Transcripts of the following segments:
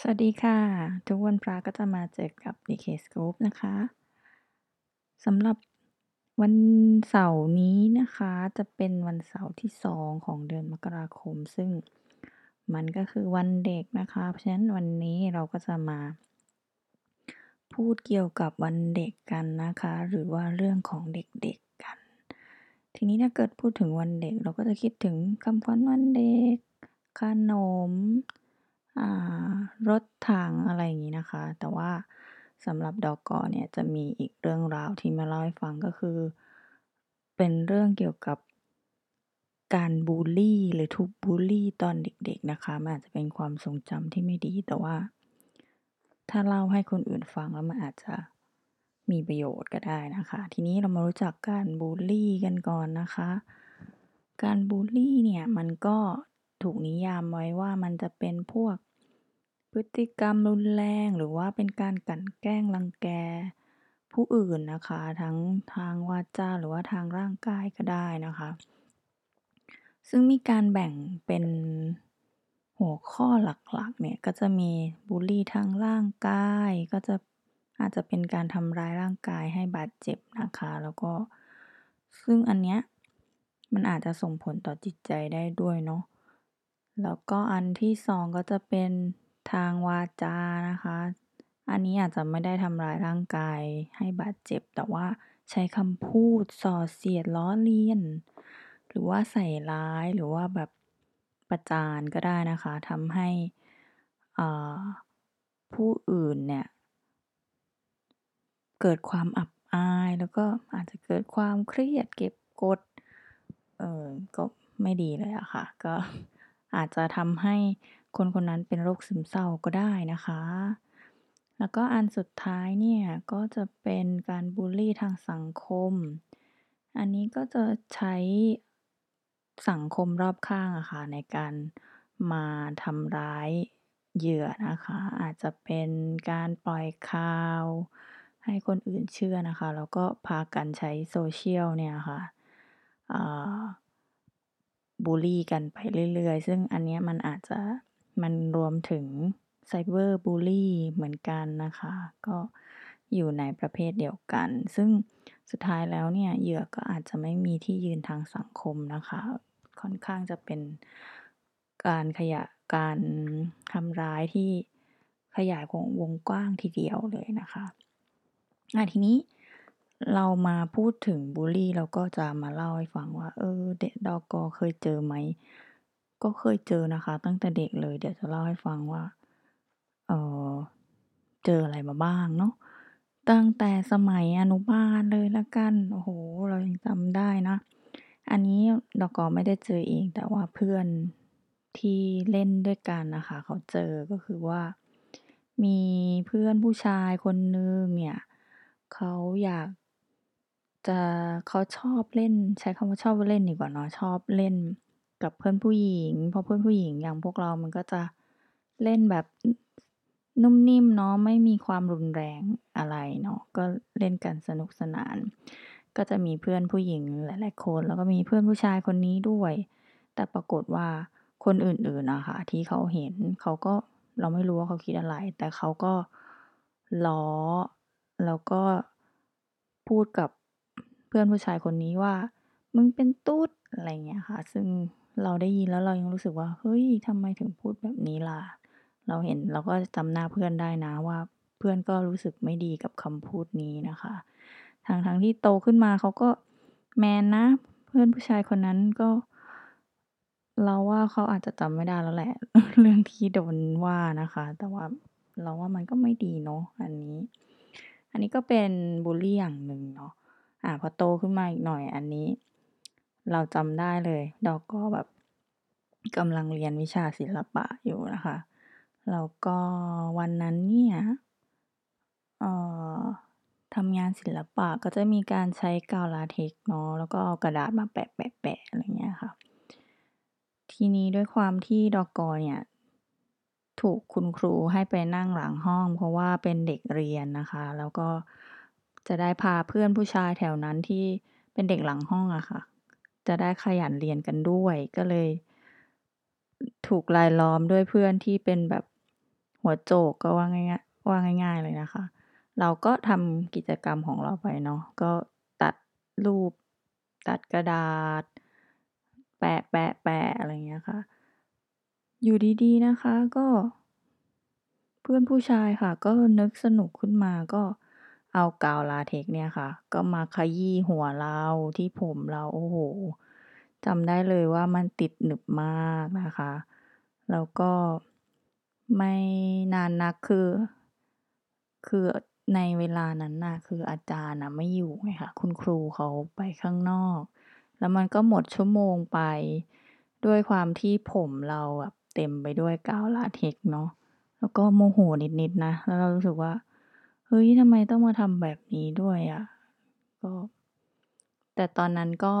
สวัสดีค่ะ ทุกวันพระก็จะมาเจอกับ DK Scoop นะคะสำหรับวันเสาร์นี้นะคะ จะเป็นวันเสาร์ที่ 2 ของเดือนมกราคม ซึ่งมันก็คือวันเด็กนะคะ เพราะฉะนั้นวันนี้เราก็จะมา พูดเกี่ยวกับวันเด็กกันนะคะ หรือว่าเรื่องของเด็กๆกัน ทีนี้ถ้าเกิดพูดถึงวันเด็ก เราก็จะคิดถึงคำขวัญวันเด็กขนม รถถังอะไรอย่างงี้นะคะ แต่ว่าสำหรับดอกกอ.เนี่ยจะมีอีกเรื่องราวที่มาเล่าให้ฟังก็คือ เป็นเรื่องเกี่ยวกับการบุลลี่หรือถูกบุลลี่ตอนเด็กๆนะคะมันอาจจะเป็นความทรงจำที่ไม่ดีแต่ว่า ถ้าเล่าให้คนอื่นฟังแล้วมันอาจจะมีประโยชน์ก็ได้นะคะ ทีนี้เรามารู้จักการบุลลี่กันก่อนนะคะ การบุลลี่เนี่ยมันก็ถูกนิยามไว้ว่ามันจะเป็นพวก พฤติกรรมรุนแรงหรือว่าเป็นการกลั่นแกล้งรังแกผู้อื่นนะคะ ทั้งทางวาจาหรือว่าทางร่างกายก็ได้นะคะ ซึ่งมีการแบ่งเป็นหัวข้อหลักๆเนี่ยก็จะมีบุลลี่ทางร่างกายก็จะอาจจะเป็นการทำร้ายร่างกายให้บาดเจ็บนะคะ แล้วก็ซึ่งอันเนี้ยมันอาจจะส่งผลต่อจิตใจได้ด้วยเนาะแล้วก็อันที่2ก็จะเป็น ทางวาจานะคะ อันนี้อาจจะไม่ได้ทำร้ายร่างกายให้บาดเจ็บ แต่ว่าใช้คำพูดส่อเสียดล้อเลียน หรือว่าใส่ร้ายหรือว่าแบบประจานก็ได้นะคะทำให้ผู้อื่นเนี่ย เกิดความอับอายแล้วก็อาจจะเกิดความเครียดเก็บกดเออก็ไม่ดีเลยอะค่ะ ก็อาจจะทำให้ คนคนนั้นเป็นโรคซึมเศร้าก็ได้นะคะ แล้วก็อันสุดท้ายเนี่ยก็จะเป็นการบุลลี่ทางสังคม อันนี้ก็จะใช้สังคมรอบข้างอะค่ะในการมาทำร้ายเหยื่อนะคะ อาจจะเป็นการปล่อยข่าว ให้คนอื่นเชื่อนะคะ แล้วก็พากันใช้ Social เนี่ยค่ะอ่าบุลลี่กันไปเรื่อยๆ ซึ่งอันนี้มันอาจจะ มันรวมถึง Cyber Bully เหมือนกันนะคะ ก็อยู่ในประเภทเดียวกัน ซึ่งสุดท้ายแล้วเนี่ยเหยื่อก็อาจจะไม่มีที่ยืนทางสังคมนะคะ ค่อนข้างจะเป็นการขยะการทำร้ายที่ขยายวงวงกว้างทีเดียวเลยนะคะอ่าทีนี้เรามาพูดถึงบุลลี่เราก็จะมาเล่าให้ฟังว่า เออเดะดอก.เคยเจอไหม ก็เคยเจอนะคะ ตั้งแต่เด็กเลย เดี๋ยวจะเล่าให้ฟังว่า เออเจออะไรมาบ้างเนาะ ตั้งแต่สมัยอนุบาลเลยล้วกัน โอ้โฮเรายังจำได้นะ อันนี้ดก.ไม่ได้เจอเอง แต่ว่าเพื่อนที่เล่นด้วยกันนะคะ เขาเจอก็คือว่า มีเพื่อนผู้ชายคนหนึ่งเนี่ย เขาอยากจะเขาชอบเล่น ใช้คำว่าชอบเล่นดีกว่าเนาะชอบเล่น กับเพื่อนผู้หญิง เพราะเพื่อนผู้หญิงอย่างพวกเรามันก็จะเล่นแบบนุ่มนิ่มเนาะไม่มีความรุนแรงอะไรเนาะก็เล่นกันสนุกสนาน ก็จะมีเพื่อนผู้หญิงหลาย ๆ คน แล้วก็มีเพื่อนผู้ชายคนนี้ด้วย แต่ปรากฏว่าคนอื่นๆอะคะที่เขาเห็นเขาก็เราไม่รู้ว่าเขาคิดอะไร แต่เขาก็ล้อแล้วก็พูดกับเพื่อนผู้ชายคนนี้ว่า"มึงเป็นตุ๊ด"อะไรเงี้ยค่ะ ซึ่ง เราได้ยินแล้วเรายังรู้สึกว่า เฮ้ยทำไมถึงพูดแบบนี้ล่ะ เราเห็นเราก็จำหน้าเพื่อนได้นะว่า เพื่อนก็รู้สึกไม่ดีกับคำพูดนี้นะคะทั้งๆที่โตขึ้นมาเขาก็แมนนะ เพื่อนผู้ชายคนนั้นก็ เราว่าเขาอาจจะจำไม่ได้แล้วแหละ เรื่องที่โดนว่านะคะ แต่ว่าเราว่ามันก็ไม่ดีเนาะอันนี้ อันนี้ก็เป็นบุลลี่อย่างหนึ่งเนาะอ่าพอโตขึ้นมาอีกหน่อยอันนี้ เราจำได้เลย ดอกก็.แบบ กำลังเรียนวิชาศิลปะอยู่นะคะ แล้วก็วันนั้นเนี่ยเอ่อทำงานศิลปะก็จะมีการใช้กาวลาเท็กเนาะแล้วก็เอากระดาษมาแปะๆๆอะไรอย่างเงี้ยค่ะ ทีนี้ด้วยความที่ดอก.เนี่ย ถูกคุณครูให้ไปนั่งหลังห้อง เพราะว่าเป็นเด็กเรียนนะคะ แล้วก็จะได้พาเพื่อนผู้ชายแถวนั้นที่เป็นเด็กหลังห้องอะค่ะ จะได้ขยันเรียนกันด้วย ก็เลย ถูกรายล้อมด้วยเพื่อนที่เป็นแบบหัวโจกก็ว่าง่ายๆว่าง่าย ๆ เลยนะคะ เราก็ทำกิจกรรมของเราไปเนาะก็ตัดรูป ตัดกระดาษ แปะๆๆอะไรอย่างเงี้ยค่ะ อยู่ดีๆนะคะก็ เพื่อนผู้ชายค่ะ ก็นึกสนุกขึ้นมาก็เอากาวลาเท็กเนี่ยค่ะ ก็มาขยี้หัวเราที่ผมเราโอ้โฮ จำได้เลยว่ามันติดหนึบมากนะคะ แล้วก็ไม่นานนักคือ คือในเวลานั้นน่ะคืออาจารย์น่ะไม่อยู่ไงคะคุณครูเขาไปข้างนอก แล้วมันก็หมดชั่วโมงไป ด้วยความที่ผมเราแบบเต็มไปด้วยกาวลาเท็กเนาะแล้วก็โมโหนิดๆนะ แล้วเรารู้สึกว่า เฮ้ยทำไมต้องมาทำแบบนี้ด้วยอะ ก็ แต่ตอนนั้นก็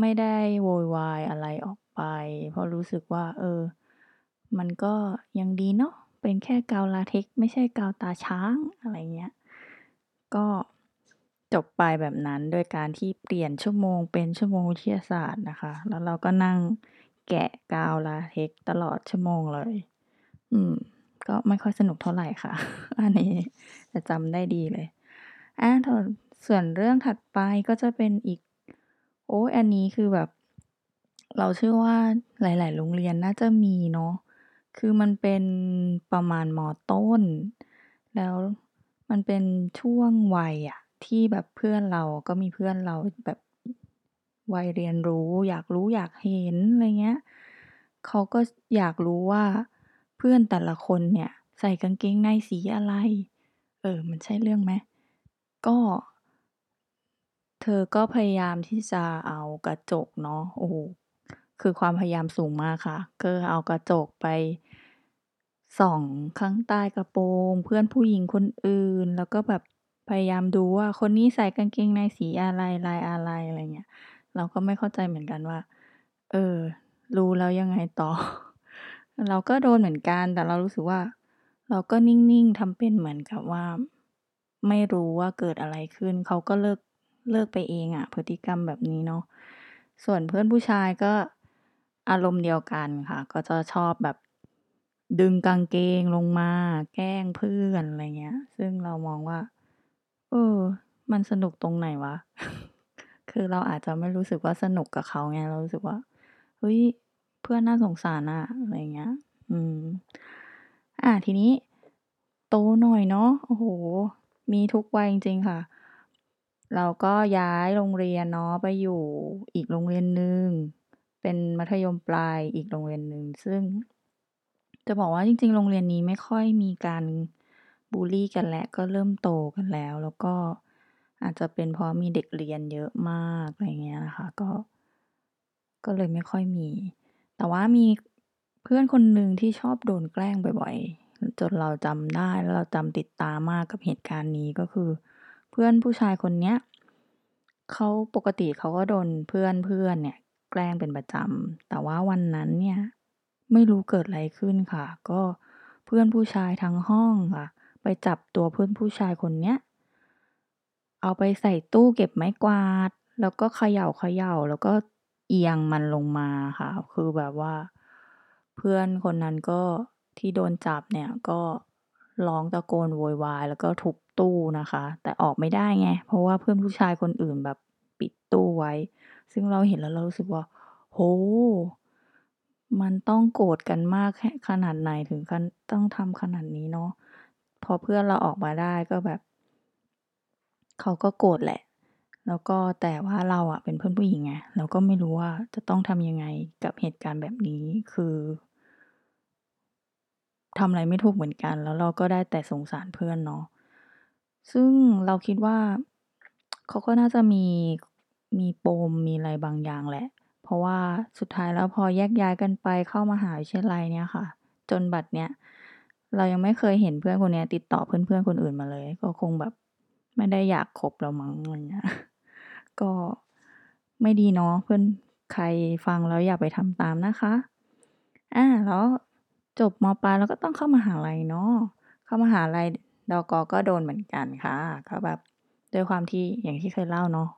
ไม่ได้โวยวายอะไรออกไป เพราะรู้สึกว่า เออ มันก็ยังดีเนาะเป็นแค่กาวลาเท็กไม่ใช่กาวตาช้างอะไรเงี้ย ก็จบไปแบบนั้นโดยการที่เปลี่ยนชั่วโมงเป็นชั่วโมงวิทยาศาสตร์นะคะ แล้วเราก็นั่งแกะกาวลาเท็กตลอดชั่วโมงเลย อืม ก็ไม่ค่อยสนุกเท่าไหร่ค่ะ อันนี้แต่จำได้ดีเลยอาส่วนเรื่องถัดไปก็จะเป็นอีก โอ๊ยอันนี้คือแบบ เราเชื่อว่าหลาย ๆ โรงเรียนน่าจะมีเนาะคือมันเป็นประมาณมอ.ต้น แล้วมันเป็นช่วงวัยอะที่แบบเพื่อนเราก็มีเพื่อนเราแบบวัยเรียนรู้ อยากรู้อยากเห็นอะไรเงี้ยเขาก็อยากรู้ว่าเพื่อนแต่ละคนเนี่ย ใส่กางเกงในสีอะไร เออ มันใช่เรื่องไหม?ก็ เธอก็พยายามที่จะเอากระจกเนาะ โอ้โฮ คือความพยายามสูงมากค่ะ ก็เอากระจกไปส่องข้างใต้กระโปรง เพื่อนผู้หญิงคนอื่น แล้วก็แบบพยายามดูว่า คนนี้ใส่กางเกงในสีอะไร ลายอะไร อะไรเงี้ย เราก็ไม่เข้าใจเหมือนกันว่า เออ รู้แล้วยังไงต่อ เราก็โดนเหมือนกัน แต่เรารู้สึกว่า เราก็นิ่ง ๆ ทำเป็นเหมือนกับว่า ไม่รู้ว่าเกิดอะไรขึ้น เขาก็เลิก เลิกไปเองอะพฤติกรรมแบบนี้เนาะส่วนเพื่อนผู้ชายก็อารมณ์เดียวกันค่ะ ก็จะชอบแบบดึงกางเกงลงมา แกล้งเพื่อนอะไรเงี้ย ซึ่งเรามองว่า เออ มันสนุกตรงไหนวะ คือเราอาจจะไม่รู้สึกว่าสนุกกับเขาไง เรารู้สึกว่า เฮ้ย เพื่อนน่าสงสารอะอะไรเงี้ย อืมอาทีนี้ โตหน่อยเนาะ โอ้โฮมีทุกวัยจริงๆค่ะ เราก็ย้ายโรงเรียนเนาะไปอยู่อีกโรงเรียนหนึ่งเป็นมัธยมปลายอีกโรงเรียนหนึ่งซึ่ง จะบอกว่าจริง ๆ โรงเรียนนี้ไม่ค่อยมีการบุลลี่กันแล้วก็เริ่มโตกันแล้ว แล้วก็อาจจะเป็นเพราะมีเด็กเรียนเยอะมากอะไรเงี้ยนะคะก็ ก็เลยไม่ค่อยมี แต่ว่ามีเพื่อนคนหนึ่งที่ชอบโดนแกล้งบ่อยๆจนเราจำได้แล้วเราจำติดตามากกับเหตุการณ์นี้ก็คือเพื่อนผู้ชายคนเนี้ยเขาปกติเขาก็โดนเพื่อนๆเนี่ยแกล้งเป็นประจำแต่ว่าวันนั้นเนี่ยไม่รู้เกิดอะไรขึ้นค่ะ ก็เพื่อนผู้ชายทั้งห้องค่ะ ไปจับตัวเพื่อนผู้ชายคนเนี้ยเอาไปใส่ตู้เก็บไม้กวาด แล้วก็เขย่าๆแล้วก็เอียงมันลงมาค่ะ คือแบบว่า เพื่อนคนนั้นก็ที่โดนจับเนี่ยก็ ร้องตะโกนโวยวายแล้วก็ทุบตู้นะคะ แต่ออกไม่ได้ไง เพราะว่าเพื่อนผู้ชายคนอื่นแบบปิดตู้ไว้ ซึ่งเราเห็นแล้วเรารู้สึกว่าโอ้โฮมันต้องโกรธกันมากแค่ขนาดไหนถึงขั้นต้องทำขนาดนี้เนาะพอเพื่อนเราออกมาได้ก็แบบ เขาก็โกรธแหละ แล้วก็แต่ว่าเราอะเป็นเพื่อนผู้หญิงไงเราก็ไม่รู้ว่าจะต้องทำยังไงกับเหตุการณ์แบบนี้คือ ทำอะไรไม่ถูกเหมือนกัน แล้วเราก็ได้แต่สงสารเพื่อนเนาะซึ่งเราคิดว่าเขาก็น่าจะมีมีปมมีอะไรบางอย่างแหละ เพราะว่าสุดท้ายแล้วพอแยกย้ายกันไปเข้ามหาวิทยาลัยเนี่ยค่ะ จนบัดเนี้ยเรายังไม่เคยเห็นเพื่อนคนนี้ติดต่อเพื่อนๆคนอื่นมาเลย ก็คงแบบไม่ได้อยากคบแล้วมั้งอะไรเงี้ยก็ไม่ดีเนาะเพื่อนใครฟังแล้วอย่าไปทำตามนะคะอ่าแล้ว จบม.ปลายเราก็ต้องเข้ามหาลัยเนาะเข้ามหาลัยดอก.ก็โดนเหมือนกันค่ะก็แบบด้วยความที่อย่างที่เคยเล่าเนาะ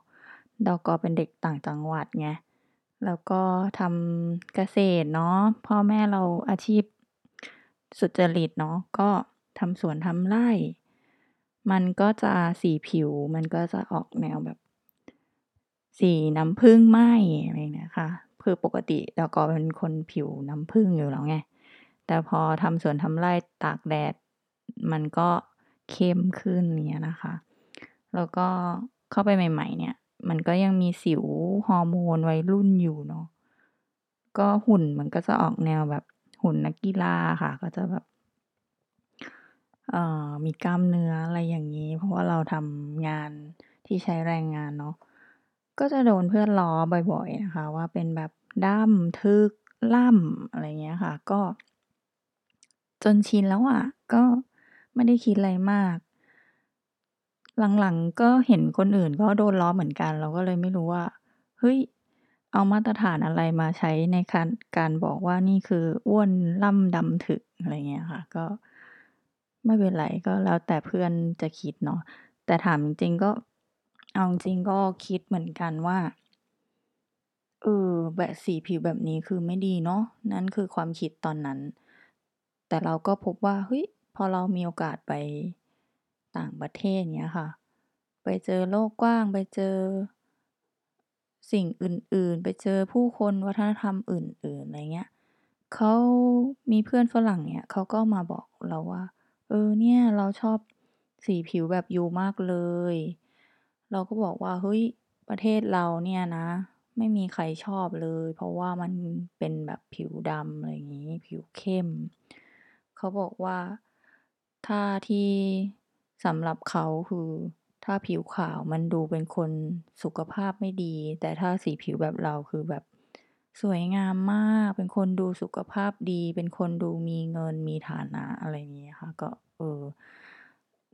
ดอก.เป็นเด็กต่างจังหวัดไงแล้วก็ทำเกษตรเนาะพ่อแม่เราอาชีพสุจริตเนาะก็ทำสวนทำไร่ มันก็จะสีผิวมันก็จะออกแนวแบบ สีน้ำผึ้งไหมอะไรอย่างเงี้ยค่ะคือปกติเราก็เป็นคนผิวน้ำผึ้งอยู่แล้วไง แต่พอทำสวนทำไร่ตากแดด มันก็เข้มขึ้นเงี้ยนะคะ แล้วก็เข้าไปใหม่ ๆ เนี่ย มันก็ยังมีสิวฮอร์โมนวัยรุ่นอยู่เนาะก็หุ่นมันก็จะออกแนวแบบหุ่นนักกีฬาค่ะ ก็จะแบบเอ่อมีกล้ามเนื้ออะไรอย่างงี้ เพราะว่าเราทำงานที่ใช้แรงงานเนาะก็จะโดนเพื่อนล้อบ่อย ๆ นะคะ ว่าเป็นแบบด้ำทึกล่ำอะไรเงี้ยค่ะ ก็ จนชินแล้วอะ ก็ไม่ได้คิดอะไรมาก หลัง ๆ ก็เห็นคนอื่นก็โดนล้อเหมือนกัน เราก็เลยไม่รู้ว่า เฮ้ย เอามาตรฐานอะไรมาใช้ในการ การบอกว่านี่คืออ้วนล่ำดำถึก อะไรเงี้ยค่ะ ก็ไม่เป็นไร ก็แล้วแต่เพื่อนจะคิดเนาะ แต่ถามจริง ๆ ก็ เอาจริง ๆ ก็คิดเหมือนกันว่า เออ แบบ สีผิวแบบนี้คือไม่ดีเนาะ นั่นคือความคิดตอนนั้น แต่เราก็พบว่าเฮ้ยพอเรามีโอกาสไปต่างประเทศเงี้ยค่ะ ไปเจอโลกกว้างไปเจอ สิ่งอื่นๆ ไปเจอผู้คนวัฒนธรรมอื่นๆอะไรเงี้ยเขามีเพื่อนฝรั่งเงี้ยเขาก็มาบอกเราว่า"เออเนี่ยเราชอบสีผิวแบบยูมากเลย"เราก็บอกว่า"เฮ้ยประเทศเราเนี่ยนะ ไม่มีใครชอบเลย เพราะว่ามันเป็นแบบผิวดำ"อะไรอย่างี้ ผิวเข้ม เขาบอกว่า ถ้าที่สำหรับเขาคือ ถ้าผิวขาวมันดูเป็นคนสุขภาพไม่ดี แต่ถ้าสีผิวแบบเราคือแบบสวยงามมาก เป็นคนดูสุขภาพดี เป็นคนดูมีเงินมีฐานะอะไรงี้ค่ะ ก็ เออ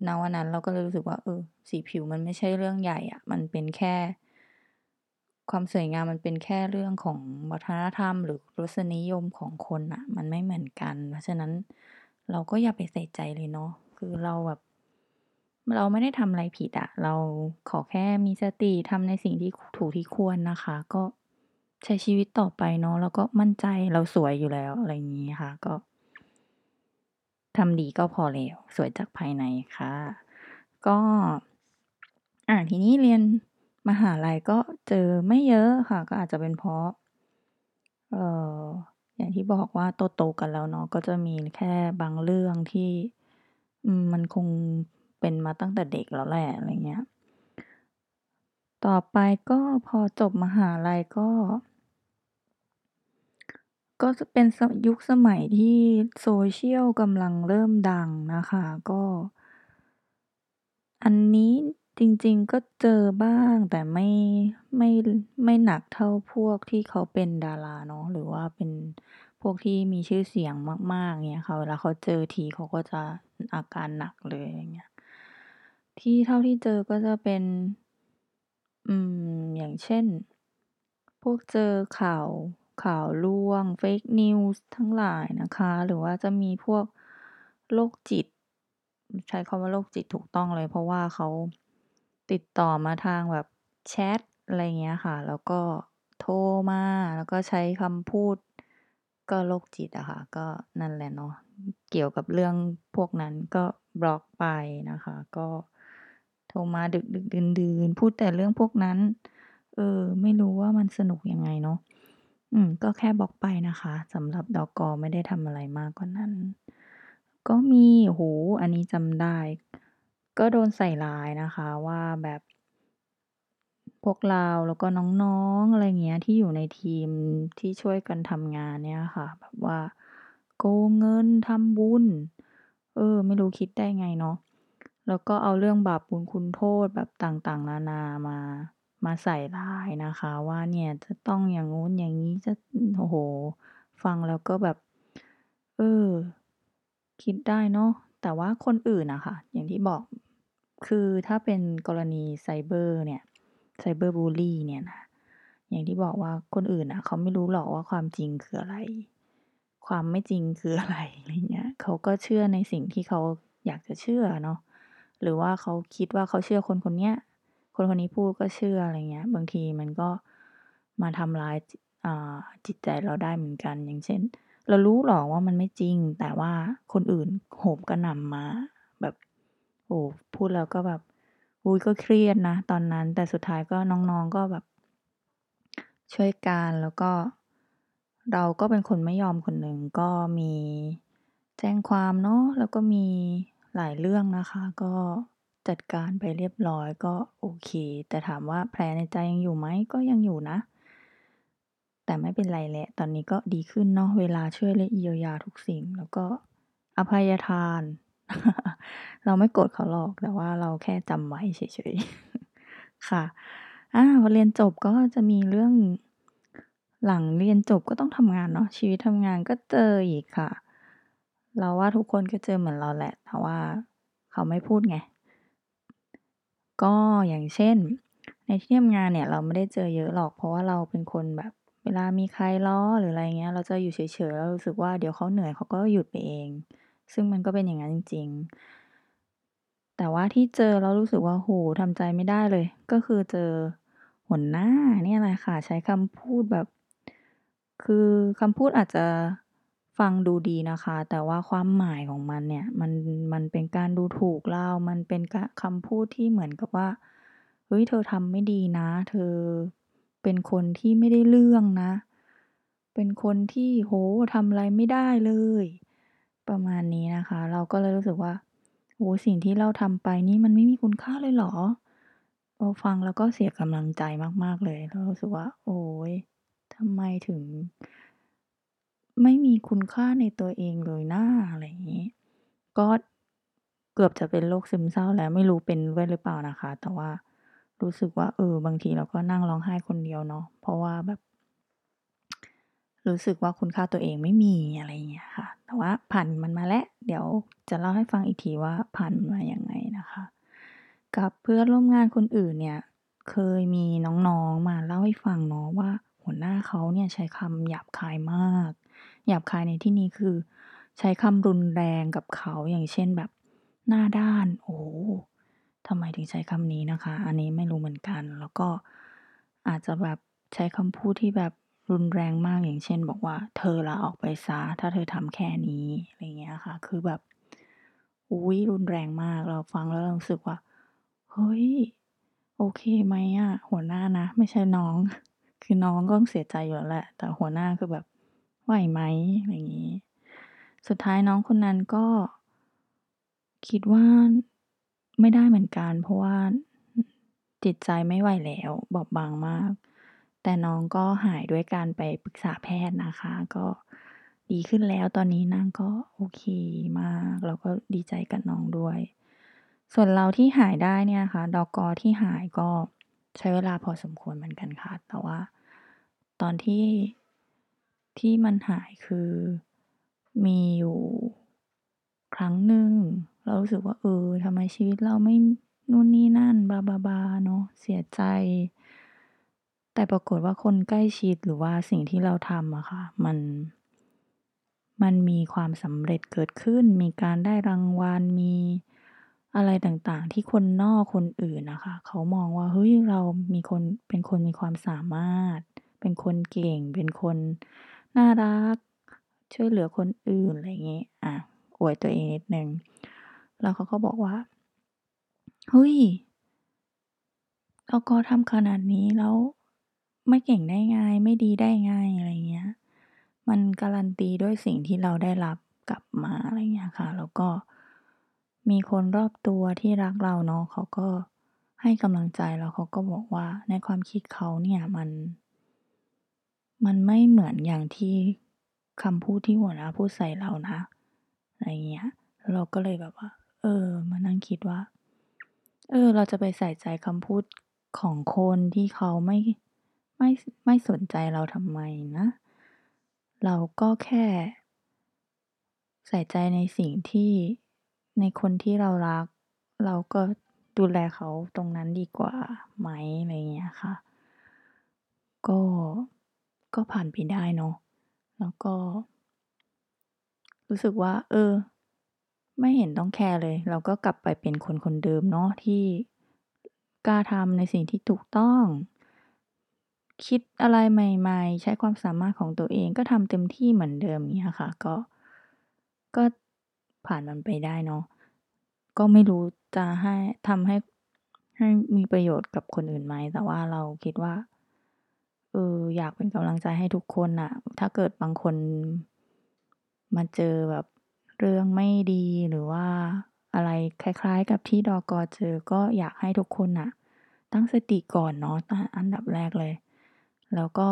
ณวันนั้นเราก็เลยรู้สึกว่า เออ สีผิวมันไม่ใช่เรื่องใหญ่อะมันเป็นแค่ ความสวยงามมันเป็นแค่เรื่องของวัฒนธรรม หรือรสนิยมของคนน่ะมันไม่เหมือนกัน เพราะฉะนั้น เราก็อย่าไปใส่ใจเลยเนาะคือเราแบบ เราไม่ได้ทำอะไรผิดอะเราขอแค่มีสติทำในสิ่งที่ถูกที่ควรนะคะ ก็ใช้ชีวิตต่อไปเนาะแล้วก็มั่นใจเราสวยอยู่แล้วอะไรงนี้ค่ะ ก็ทำดีก็พอแล้วสวยจากภายในค่ะ ก็อ่าทีนี้เรียนมหาลัยก็เจอไม่เยอะค่ะ ก็อาจจะเป็นเพราะ เอ่อ อย่างที่บอกว่าโตๆกันแล้วเนาะก็จะมีแค่บางเรื่องที่มันคงเป็นมาตั้งแต่เด็กแล้วแหละอะไรเงี้ย ต่อไปก็พอจบมหาลัยก็ ก็จะเป็นยุคสมัยที่ Social กำลังเริ่มดังนะคะ ก็ อันนี้ จริง ๆ ก็เจอบ้าง แต่ไม่ ไม่ ไม่หนักเท่าพวกที่เขาเป็นดาราเนาะ หรือว่าเป็นพวกที่มีชื่อเสียงมาก ๆ เงี้ยค่ะ เวลาเขาเจอทีเขาก็จะอาการหนักเลยอะไรเงี้ย ที่เท่าที่เจอก็จะเป็น อืม อย่างเช่น พวกเจอข่าว ข่าวลวง Fake News ทั้งหลายนะคะ หรือว่าจะมีพวกโรคจิต ใช้คำว่าโรคจิตถูกต้องเลย เพราะว่าเขา ติดต่อมาทางแบบแชต อะไรเงี้ยค่ะ แล้วก็โทรมา แล้วก็ใช้คำพูด ก็โรคจิตอะค่ะ ก็นั่นแหละเนาะ เกี่ยวกับเรื่องพวกนั้นก็บล็อกไปนะคะ ก็โทรมาดึกๆดื่นพูดแต่เรื่องพวกนั้น เออ ไม่รู้ว่ามันสนุกยังไงเนาะ อืม ก็แค่บล็อกไปนะคะสำหรับดอกกอ.ไม่ได้ทำอะไรมากกว่านั้น ก็มีโอ้โฮอันนี้จำได้ ก็โดนใส่ร้ายนะคะว่าแบบ พวกเราแล้วก็น้องๆ อะไรเงี้ยที่อยู่ในทีมที่ช่วยกันทำงานเนี่ยค่ะ แบบว่าโกงเงินทำบุญ เออ ไม่รู้คิดได้ไงเนาะแล้วก็เอาเรื่องบาปบุญคุณโทษแบบต่างๆ นานามามาใส่ร้ายนะคะ ว่าเนี่ยจะต้องอย่างงู้นอย่างงี้จะโอ้โฮฟังแล้วก็แบบ เออ คิดได้เนาะแต่ว่าคนอื่นนะค่ะอย่างที่บอก คือถ้าเป็นกรณีไซเบอร์เนี่ย ไซเบอร์บุลลี่เนี่ยนะ อย่างที่บอกว่าคนอื่นนะเขาไม่รู้หรอกว่าความจริงคืออะไร ความไม่จริงคืออะไรอะไรเงี้ยเขาก็เชื่อในสิ่งที่เขาอยากจะเชื่อเนาะ หรือว่าเขาคิดว่าเขาเชื่อคนคนเนี้ย คนคนนี้พูดก็เชื่ออะไรเงี้ย บางทีมันก็มาทำร้ายจิอ่าจิตใจเราได้เหมือนกัน อย่างเช่น เรารู้หรอกว่ามันไม่จริง แต่ว่าคนอื่นโหมกระหน่ำมาแบบ โอ้พูดแล้วก็แบบอุ๊ยก็เครียดนะ ตอนนั้น แต่สุดท้ายก็น้องๆก็แบบ ช่วยกันแล้วก็ เราก็เป็นคนไม่ยอมคนหนึ่งก็มีแจ้งความเนาะแล้วก็มีหลายเรื่องนะคะ ก็จัดการไปเรียบร้อยก็โอเค แต่ถามว่าแผลในใจยังอยู่ไหมก็ยังอยู่นะ แต่ไม่เป็นไรแหล้วตอนนี้ก็ดีขึ้นเนาะเวลาช่วยและเยียวยาทุกสิ่ง แล้วก็อภัยทาน เราไม่โกรธเขาหรอก แต่ว่าเราแค่จำไว้เฉยๆ ค่ะ อ่าพอเรียนจบก็จะมีเรื่อง หลังเรียนจบก็ต้องทำงานเนาะ ชีวิตทำงานก็เจออีกค่ะ เราว่าทุกคนก็เจอเหมือนเราแหละ แต่ว่าเขาไม่พูดไง ก็อย่างเช่น ในที่ทำงานเนี่ยเราไม่ได้เจอเยอะหรอก เพราะว่าเราเป็นคนแบบเวลามีใครล้อหรืออะไรเงี้ย เราจะอยู่เฉยๆแล้วรู้สึกว่าเดี๋ยวเขาเหนื่อยเขาก็หยุดไปเอง ซึ่งมันก็เป็นอย่างนั้นจริง ๆ แต่ว่าที่เจอแล้วรู้สึกว่าโอ้โฮทำใจไม่ได้เลย ก็คือเจอหัวหน้าเนี่ยแหละค่ะ ใช้คำพูดแบบ คือคำพูดอาจจะฟังดูดีนะคะ แต่ว่าความหมายของมันเนี่ย มันมันเป็นการดูถูกเรา มันเป็นคำพูดที่เหมือนกับว่าเฮ้ยเธอทำไม่ดีนะ เธอเป็นคนที่ไม่ได้เรื่องนะ เป็นคนที่โอ้โฮทำอะไรไม่ได้เลย ประมาณนี้นะคะ เราก็เลยรู้สึกว่า โอ้โฮ สิ่งที่เราทำไปนี่มันไม่มีคุณค่าเลยเหรอ?พอฟังแล้วก็เสียกำลังใจมาก ๆ เลย เรารู้สึกว่า โอ๊ย ทำไมถึง ไม่มีคุณค่าในตัวเองเลยนะ อะไรอย่างงี้ ก็เกือบจะเป็นโรคซึมเศร้าแล้ว ไม่รู้เป็นด้วยหรือเปล่านะคะ แต่ว่ารู้สึกว่า เออ บางทีเราก็นั่งร้องไห้คนเดียวเนาะ เพราะว่าแบบ รู้สึกว่าคุณค่าตัวเองไม่มีอะไรอย่างเงี้ยค่ะ แต่ว่าผ่านมันมาแล้วเดี๋ยวจะเล่าให้ฟังอีกทีว่าผ่านมันมายังไงนะคะ กับเพื่อนร่วมงานคนอื่นเนี่ยเคยมีน้องๆมาเล่าให้ฟังเนาะว่าหัวหน้าเขาเนี่ยใช้คำหยาบคายมาก หยาบคายในที่นี้คือ ใช้คำรุนแรงกับเขาอย่างเช่นแบบหน้าด้าน โอ้ทำไมถึงใช้คำนี้นะคะ อันนี้ไม่รู้เหมือนกัน แล้วก็อาจจะแบบใช้คำพูดที่แบบ รุนแรงมากอย่างเช่น บอกว่า"เธอลาออกไปเสียถ้าเธอทำแค่นี้"อะไรเงี้ยค่ะ คือแบบอุ๊ยรุนแรงมากเราฟังแล้วเรารู้สึกว่าเฮ้ยโอเคไหมอะ?หัวหน้านะ ไม่ใช่น้อง คือน้องก็เสียใจอยู่แล้วแหละ แต่หัวหน้าคือแบบไหวไหม?อะไรอย่างงี้ สุดท้ายน้องคนนั้นก็ คิดว่าไม่ได้เหมือนกัน เพราะว่าจิตใจไม่ไหวแล้ว บอบบางมาก แต่น้องก็หายด้วยการไปปรึกษาแพทย์นะคะ ก็ดีขึ้นแล้วตอนนี้นางก็โอเคมากเราก็ดีใจกับน้องด้วย ส่วนเราที่หายได้เนี่ยนะคะดอก.ที่หายก็ใช้เวลาพอสมควรเหมือนกันค่ะ แต่ว่าตอนที่ที่มันหายคือมีอยู่ครั้งหนึ่ง เรารู้สึกว่าเออทำไมชีวิตเราไม่นู่นนี่นั่นบลาๆๆเนาะเสียใจ แต่ปรากฏว่าคนใกล้ชิดหรือว่าสิ่งที่เราทำอะค่ะ มัน มันมีความสำเร็จเกิดขึ้น มีการได้รางวัล มีอะไรต่างๆ ที่คนนอกคนอื่นนะคะ เขามองว่าเฮ้ยเรามีคนเป็นคนมีความสามารถ เป็นคนเก่ง เป็นคนน่ารัก ช่วยเหลือคนอื่นอะไรอย่างงี้ยอาอวยตัวเองนิดนึงแล้วเขาก็บอกว่า"เฮ้ยดก.ทำขนาดนี้แล้ว ไม่เก่งได้ไง ไม่ดีได้ไง"อะไรเงี้ย มันการันตีด้วยสิ่งที่เราได้รับกลับมาอะไรเงี้ยค่ะ แล้วก็มีคนรอบตัวที่รักเราเนาะเขาก็ให้กำลังใจแล้วเขาก็บอกว่าในความคิดเขาเนี่ยมัน มันไม่เหมือนอย่างที่คำพูดที่หัวหน้าพูดใส่เรานะอะไรเงี้ยเราก็เลยแบบว่า เออ มานั่งคิดว่า เออ เราจะไปใส่ใจคำพูดของคนที่เขาไม่ ไม่สไม่สนใจเราทำไมนะ เราก็แค่ ใส่ใจในสิ่งที่ในคนที่เรารัก เราก็ดูแลเขาตรงนั้นดีกว่าไหมอะไรอย่างเงี้ยค่ะ ก็ก็ผ่านไปได้เนาะแล้วก็ รู้สึกว่า เออ ไม่เห็นต้องแคร์เลย เราก็กลับไปเป็นคนคนเดิมเนาะที่กล้าทำในสิ่งที่ถูกต้อง คิดอะไรใหม่ๆ ใช้ความสามารถของตัวเองก็ทำเต็มที่เหมือนเดิมเงี้ยค่ะ ก็ ก็ผ่านมันไปได้เนาะก็ไม่รู้จะให้ทำให้ให้มีประโยชน์กับคนอื่นไหม แต่ว่าเราคิดว่า เออ อยากเป็นกำลังใจให้ทุกคนน่ะถ้าเกิดบางคนมาเจอแบบเรื่องไม่ดีหรือว่าอะไรคล้าย ๆ กับที่ดอกอ.เจอ ก็อยากให้ทุกคนน่ะตั้งสติก่อนเนาะตอันดับแรกเลย แล้วก็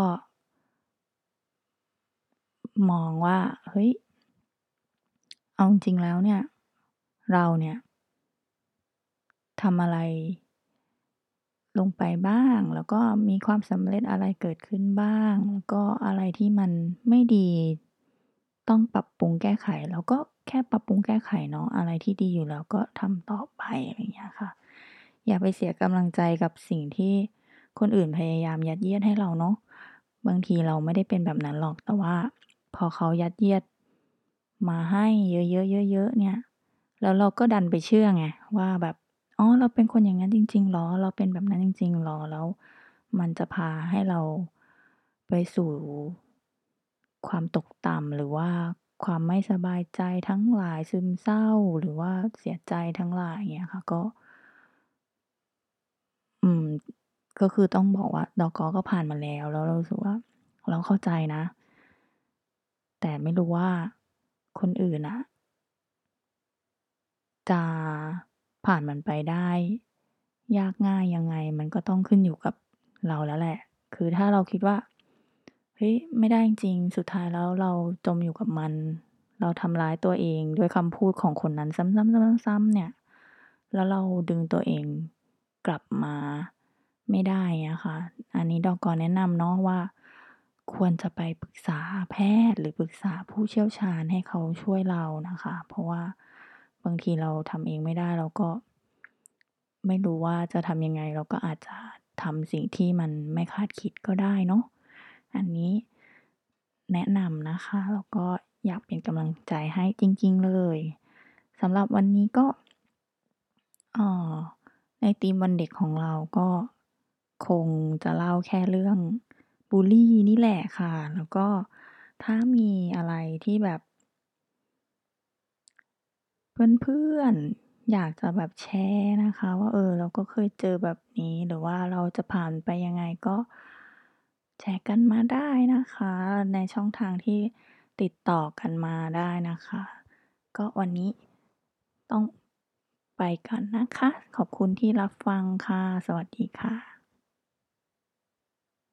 มองว่า เฮ้ย เอาจริงแล้วเนี่ย เราเนี่ยทำอะไร ลงไปบ้าง แล้วก็มีความสำเร็จอะไรเกิดขึ้นบ้าง แล้วก็อะไรที่มันไม่ดี ต้องปรับปรุงแก้ไขเราก็แค่ปรับปรุงแก้ไขเนาะอะไรที่ดีอยู่แล้วก็ทำต่อไปอะไรเงี้ยค่ะ อย่าไปเสียกำลังใจกับสิ่งที่ คนอื่นพยายามยัดเยียดให้เราเนาะบางทีเราไม่ได้เป็นแบบนั้นหรอกแต่ว่า พอเขายัดเยียด มาให้เยอะๆๆๆเนี่ย แล้วเราก็ดันไปเชื่อไงว่าแบบอ๋อเราเป็นคนอย่างงั้นจริงๆหรอ เราเป็นแบบนั้นจริงๆหรอแล้ว มันจะพาให้เราไปสู่ความตกต่ำหรือว่าความไม่สบายใจทั้งหลายซึมเศร้าหรือว่าเสียใจทั้งหลายเงี้ยค่ะก็ อืม ก็คือต้องบอกว่าดก.ก็ผ่านมาแล้ว แล้วเราสึกว่าเราเข้าใจนะ แต่ไม่รู้ว่าคนอื่นนะจะผ่านมันไปได้ ยากง่ายยังไง มันก็ต้องขึ้นอยู่กับเราแล้วแหละ คือถ้าเราคิดว่าเฮ้ยไม่ได้จริงสุดท้ายแล้วเราจมอยู่กับมัน เราทำร้ายตัวเองด้วยคำพูดของคนนั้นซ้ำๆๆๆเนี่ย แล้วเราดึงตัวเองกลับมา ไม่ได้เงี้ยค่ะ อันนี้ดอกกอ.แนะนำเนาะว่า ควรจะไปปรึกษาแพทย์ หรือปรึกษาผู้เชี่ยวชาญให้เขาช่วยเรานะคะ เพราะว่าบางทีเราทำเองไม่ได้ เราก็ ไม่รู้ว่าจะทำยังไง เราก็อาจจะทำสิ่งที่มันไม่คาดคิดก็ได้เนาะ อันนี้แนะนำนะคะ แล้วก็อยากเป็นกำลังใจให้จริง ๆ เลยสำหรับวันนี้ก็ เอ่อ ในธีมวันเด็กของเราก็ คงจะเล่าแค่เรื่องบุลลี่นี่แหละค่ะ แล้วก็ถ้ามีอะไรที่แบบ เพื่อนๆอยากจะแบบแชร์นะคะ ว่าเออเราก็เคยเจอแบบนี้หรือว่าเราจะผ่านไปยังไงก็แชร์กันมาได้นะคะ ในช่องทางที่ติดต่อกันมาได้นะคะ ก็วันนี้ต้องไปก่อนนะคะ ขอบคุณที่รับฟังค่ะ สวัสดีค่ะ